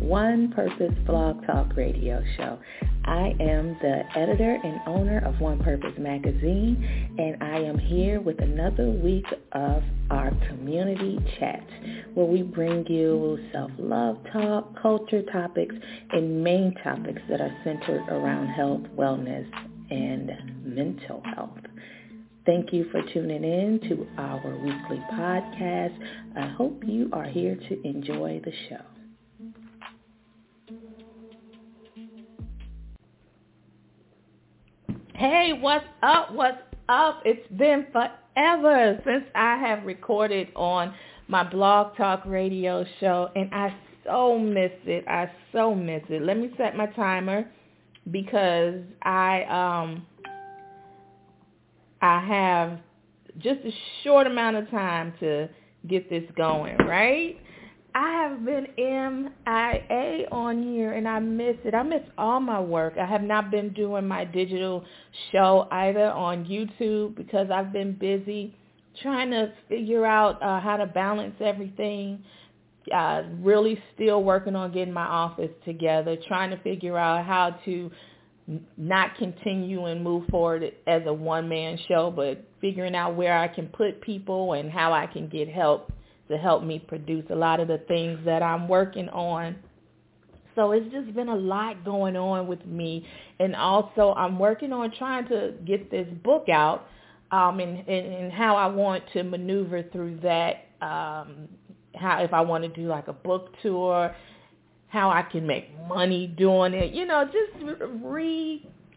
one Purpose Blog Talk Radio Show. I am the editor and owner of One Purpose Magazine, and I am here with another week of our community chat, where we bring you self-love talk, culture topics, and main topics that are centered around health, wellness, and mental health. Thank you for tuning in to our weekly podcast. I hope you are here to enjoy the show. Hey, what's up? What's up? It's been forever since I have recorded on my blog talk radio show and I so miss it. I so miss it. Let me set my timer because I um I have just a short amount of time to get this going, right? I have been MIA on here and I miss it. I miss all my work. I have not been doing my digital show either on YouTube because I've been busy trying to figure out uh, how to balance everything. Uh, really still working on getting my office together, trying to figure out how to not continue and move forward as a one-man show, but figuring out where I can put people and how I can get help to help me produce a lot of the things that I'm working on. So it's just been a lot going on with me. And also I'm working on trying to get this book out um, and, and, and how I want to maneuver through that, um, how if I want to do like a book tour, how I can make money doing it, you know, just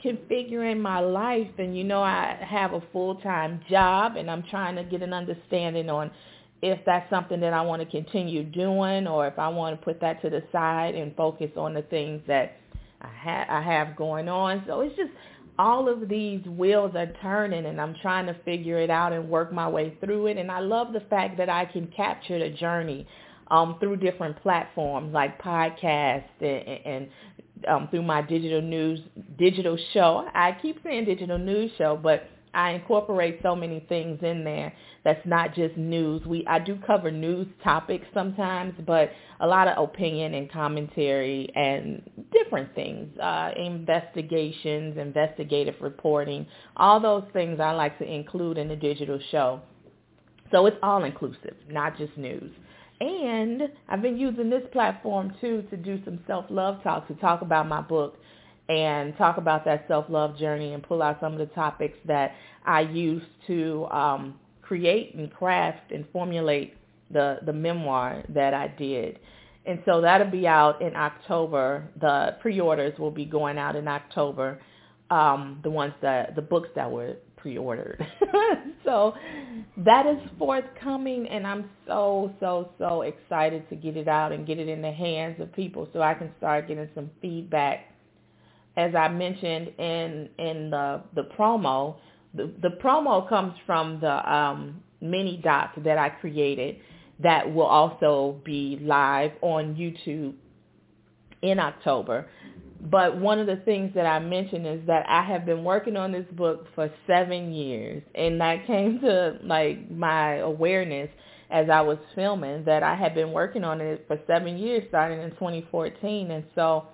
reconfiguring my life. And, you know, I have a full-time job and I'm trying to get an understanding on if that's something that I want to continue doing or if I want to put that to the side and focus on the things that I, ha- I have going on. So it's just all of these wheels are turning and I'm trying to figure it out and work my way through it. And I love the fact that I can capture the journey um, through different platforms like podcasts and, and um, through my digital news, digital show. I keep saying digital news show, but I incorporate so many things in there that's not just news. We I do cover news topics sometimes, but a lot of opinion and commentary and different things, uh, investigations, investigative reporting, all those things I like to include in the digital show. So it's all inclusive, not just news. And I've been using this platform too to do some self-love talk, to talk about my book and talk about that self-love journey and pull out some of the topics that I used to um, create and craft and formulate the, the memoir that I did. And so that'll be out in October. The pre-orders will be going out in October. Um, the ones that the books that were pre-ordered. so that is forthcoming, and I'm so so so excited to get it out and get it in the hands of people so I can start getting some feedback as I mentioned in in the the promo, the, the promo comes from the um, mini doc that I created that will also be live on YouTube in October. But one of the things that I mentioned is that I have been working on this book for seven years, and that came to like my awareness as I was filming that I had been working on it for seven years, starting in 2014, and so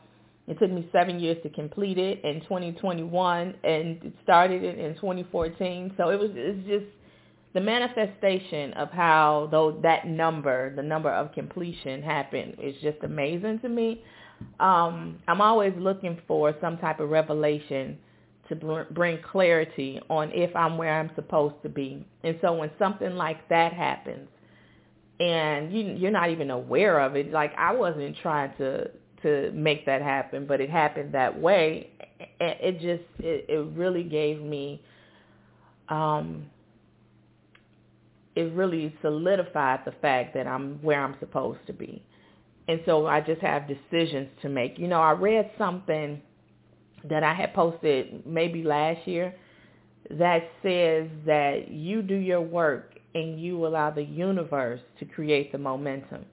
it took me seven years to complete it in 2021 and it started it in 2014. So it was it's just the manifestation of how though that number, the number of completion happened is just amazing to me. Um, I'm always looking for some type of revelation to br- bring clarity on if I'm where I'm supposed to be. And so when something like that happens and you, you're not even aware of it, like I wasn't trying to to make that happen, but it happened that way. It just it, it really gave me um it really solidified the fact that I'm where I'm supposed to be. And so I just have decisions to make. You know, I read something that I had posted maybe last year that says that you do your work and you allow the universe to create the momentum.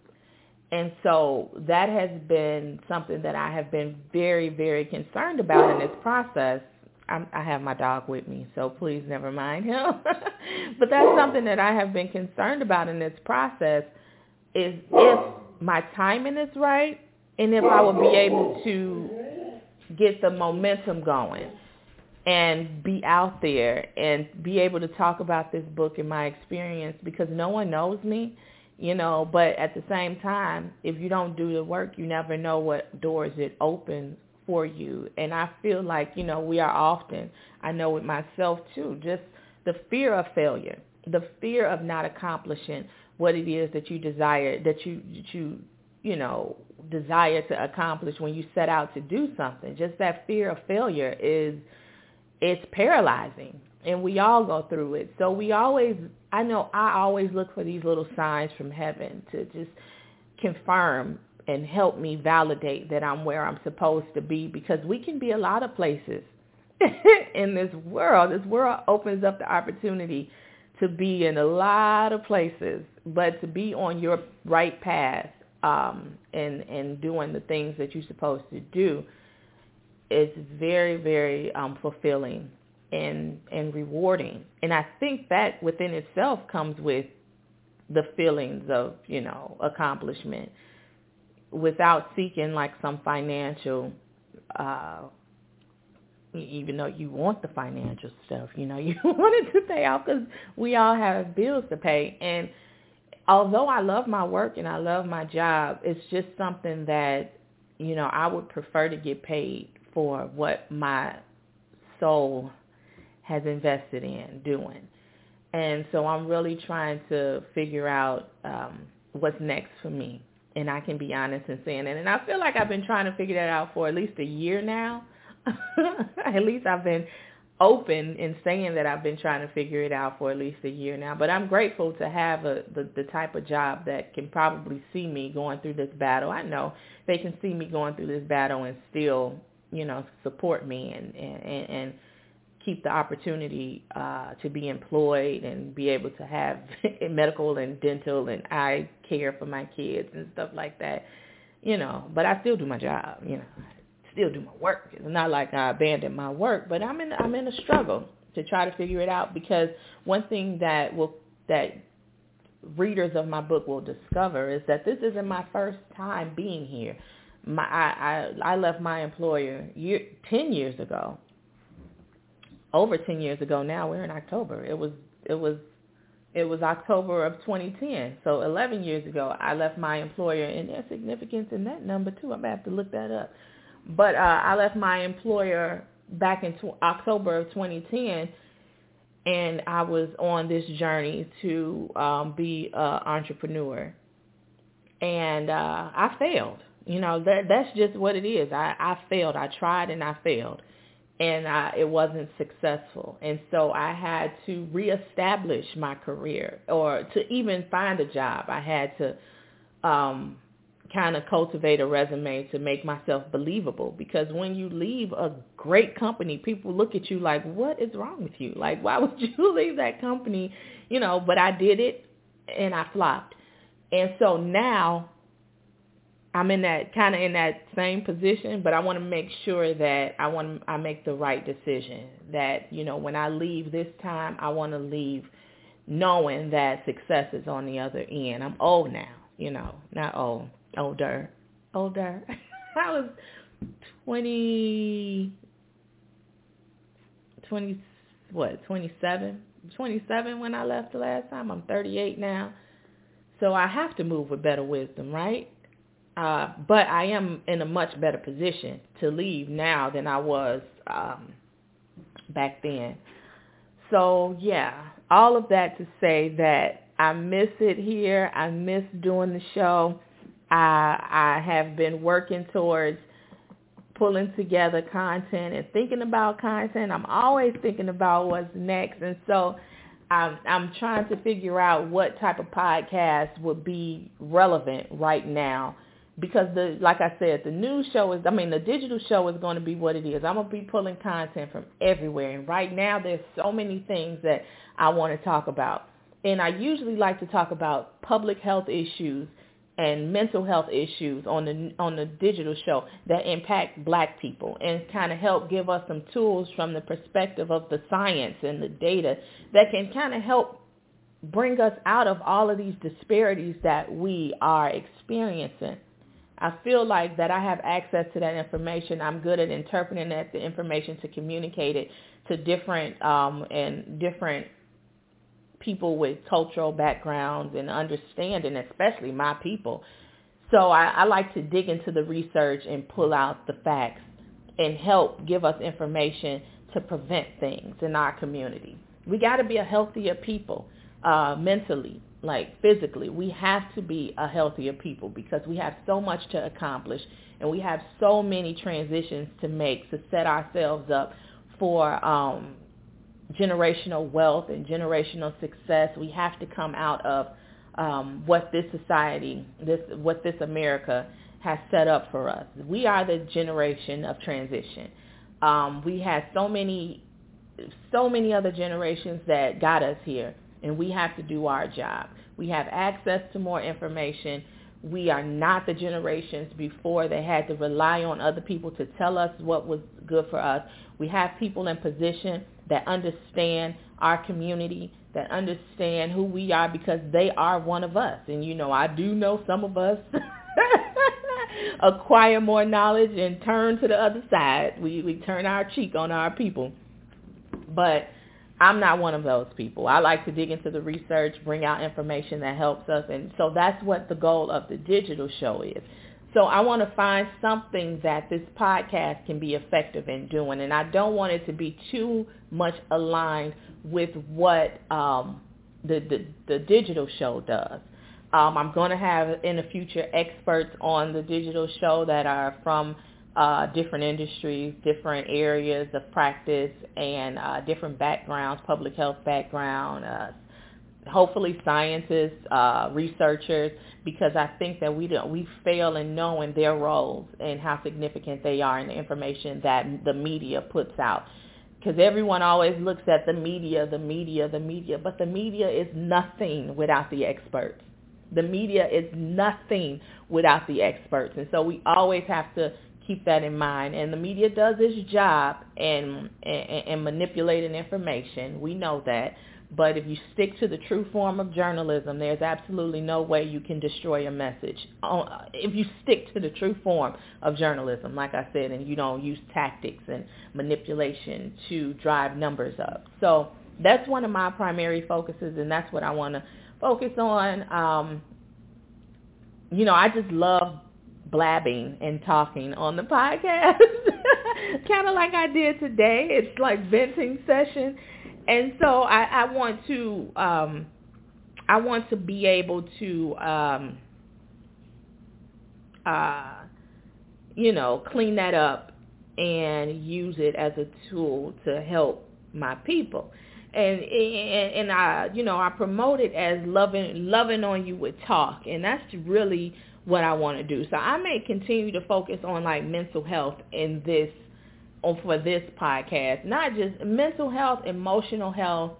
And so that has been something that I have been very, very concerned about in this process. I'm, I have my dog with me, so please never mind him. but that's something that I have been concerned about in this process is if my timing is right and if I will be able to get the momentum going and be out there and be able to talk about this book and my experience because no one knows me you know, but at the same time, if you don't do the work, you never know what doors it opens for you. And I feel like, you know, we are often, I know with myself too, just the fear of failure, the fear of not accomplishing what it is that you desire, that you, that you, you know, desire to accomplish when you set out to do something. Just that fear of failure is, it's paralyzing and we all go through it. So we always, I know I always look for these little signs from heaven to just confirm and help me validate that I'm where I'm supposed to be because we can be a lot of places in this world. This world opens up the opportunity to be in a lot of places, but to be on your right path um, and and doing the things that you're supposed to do is very very um, fulfilling and and rewarding. And I think that within itself comes with the feelings of, you know, accomplishment without seeking like some financial uh even though you want the financial stuff, you know, you want it to pay off because we all have bills to pay. And although I love my work and I love my job, it's just something that, you know, I would prefer to get paid for what my soul has invested in doing. And so I'm really trying to figure out um, what's next for me. And I can be honest in saying that. And I feel like I've been trying to figure that out for at least a year now. at least I've been open in saying that I've been trying to figure it out for at least a year now. But I'm grateful to have a, the, the type of job that can probably see me going through this battle. I know they can see me going through this battle and still, you know, support me and, and, and keep the opportunity uh, to be employed and be able to have medical and dental and eye care for my kids and stuff like that. You know, but I still do my job. You know, I still do my work. It's not like I abandoned my work, but I'm in I'm in a struggle to try to figure it out because one thing that will that readers of my book will discover is that this isn't my first time being here. My I I, I left my employer year, ten years ago over 10 years ago now. We're in October. It was it was it was October of 2010. So 11 years ago, I left my employer, and there's significance in that number too. I'm gonna have to look that up. But uh, I left my employer back in October of 2010, and I was on this journey to um, be an entrepreneur, and uh, I failed. You know that that's just what it is. I, I failed. I tried and I failed and I, it wasn't successful. And so I had to reestablish my career or to even find a job. I had to um, kind of cultivate a resume to make myself believable because when you leave a great company, people look at you like, what is wrong with you? Like, why would you leave that company? You know, but I did it and I flopped. And so now I'm in that kind of in that same position, but I want to make sure that I want I make the right decision. That you know, when I leave this time, I want to leave knowing that success is on the other end. I'm old now, you know, not old, older, older. I was twenty, twenty, what, twenty seven, twenty seven when I left the last time. I'm 38 now, so I have to move with better wisdom, right? Uh, but I am in a much better position to leave now than I was um, back then. So yeah, all of that to say that I miss it here. I miss doing the show. I I have been working towards pulling together content and thinking about content. I'm always thinking about what's next, and so I'm I'm trying to figure out what type of podcast would be relevant right now because the like I said, the news show is I mean the digital show is going to be what it is. I'm to be pulling content from everywhere and right now there's so many things that I want to talk about. And I usually like to talk about public health issues and mental health issues on the on the digital show that impact black people and kind of help give us some tools from the perspective of the science and the data that can kind of help bring us out of all of these disparities that we are experiencing. I feel like that I have access to that information. I'm good at interpreting that the information to communicate it to different um, and different people with cultural backgrounds and understanding, especially my people. So I, I like to dig into the research and pull out the facts and help give us information to prevent things in our community. We got to be a healthier people uh, mentally, like physically. We have to be a healthier people because we have so much to accomplish and we have so many transitions to make to set ourselves up for um, generational wealth and generational success. We have to come out of um, what this society, this what this America has set up for us. We are the generation of transition. Um, we had so many, so many other generations that got us here, and we have to do our job. We have access to more information. We are not the generations before they had to rely on other people to tell us what was good for us. We have people in position that understand our community, that understand who we are because they are one of us. And you know, I do know some of us acquire more knowledge and turn to the other side. We we turn our cheek on our people. But I'm not one of those people. I like to dig into the research, bring out information that helps us and so that's what the goal of the digital show is. So I want to find something that this podcast can be effective in doing, and I don't want it to be too much aligned with what um, the, the the digital show does. Um, I'm going to have in the future experts on the digital show that are from uh, different industries, different areas of practice, and uh, different backgrounds, public health background, uh, hopefully scientists, uh, researchers, because I think that we don't we fail in knowing their roles and how significant they are in the information that the media puts out. Because everyone always looks at the media, the media, the media, but the media is nothing without the experts. The media is nothing without the experts, and so we always have to keep that in mind. And the media does its job in, in, in manipulating information. We know that. But if you stick to the true form of journalism, there's absolutely no way you can destroy a message. Uh, if you stick to the true form of journalism, like I said, and you don't use tactics and manipulation to drive numbers up. So that's one of my primary focuses, and that's what I want to focus on. Um, you know, I just love blabbing and talking on the podcast, kind of like I did today. It's like venting session and so I, I want to um, I want to be able to um, uh, you know clean that up and use it as a tool to help my people. And, and and I you know I promote it as loving loving on you with talk, and that's really what I want to do. So I may continue to focus on like mental health in this for this podcast. Not just mental health, emotional health,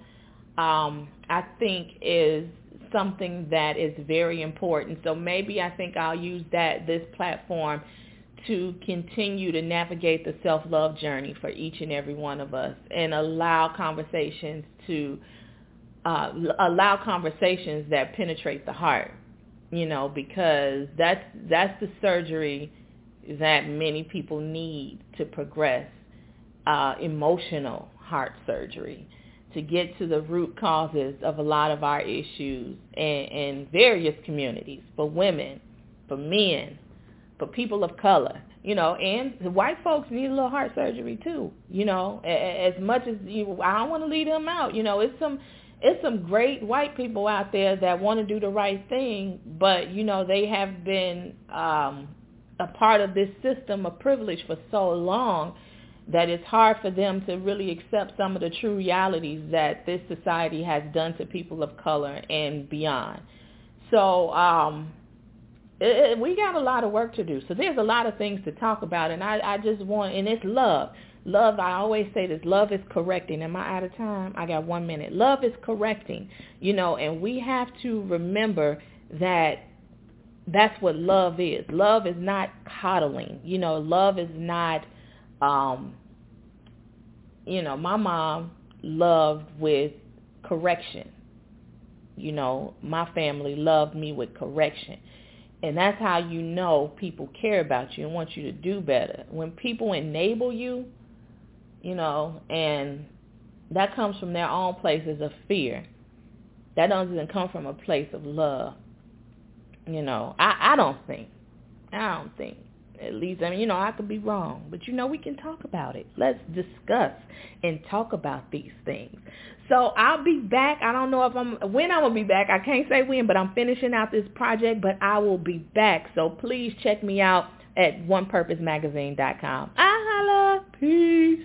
um, I think is something that is very important. So maybe I think I'll use that this platform to continue to navigate the self-love journey for each and every one of us and allow conversations to uh, allow conversations that penetrate the heart, you know, because that's that's the surgery that many people need to progress uh, emotional heart surgery to get to the root causes of a lot of our issues in, in various communities, for women, for men, for people of color, you know, and the white folks need a little heart surgery too, you know, as much as you, I don't want to leave them out, you know, it's some, it's some great white people out there that want to do the right thing, but you know, they have been um, a part of this system of privilege for so long that it's hard for them to really accept some of the true realities that this society has done to people of color and beyond. So um, it, it, we got a lot of work to do. So there's a lot of things to talk about, and I, I just want, and it's love. Love, I always say this, love is correcting. Am I out of time? I got one minute. Love is correcting, you know, and we have to remember that that's what love is. Love is not coddling. You know, love is not um, you know, my mom loved with correction. You know, my family loved me with correction. And that's how you know people care about you and want you to do better. When people enable you, you know, and that comes from their own places of fear. That doesn't even come from a place of love. You know, I, I don't think. I don't think at least I mean, you know, I could be wrong, but you know, we can talk about it. Let's discuss and talk about these things. So I'll be back. I don't know if I'm when I'm gonna be back. I can't say when, but I'm finishing out this project. But I will be back. So please check me out at onepurposemagazine.com. I holla. Peace.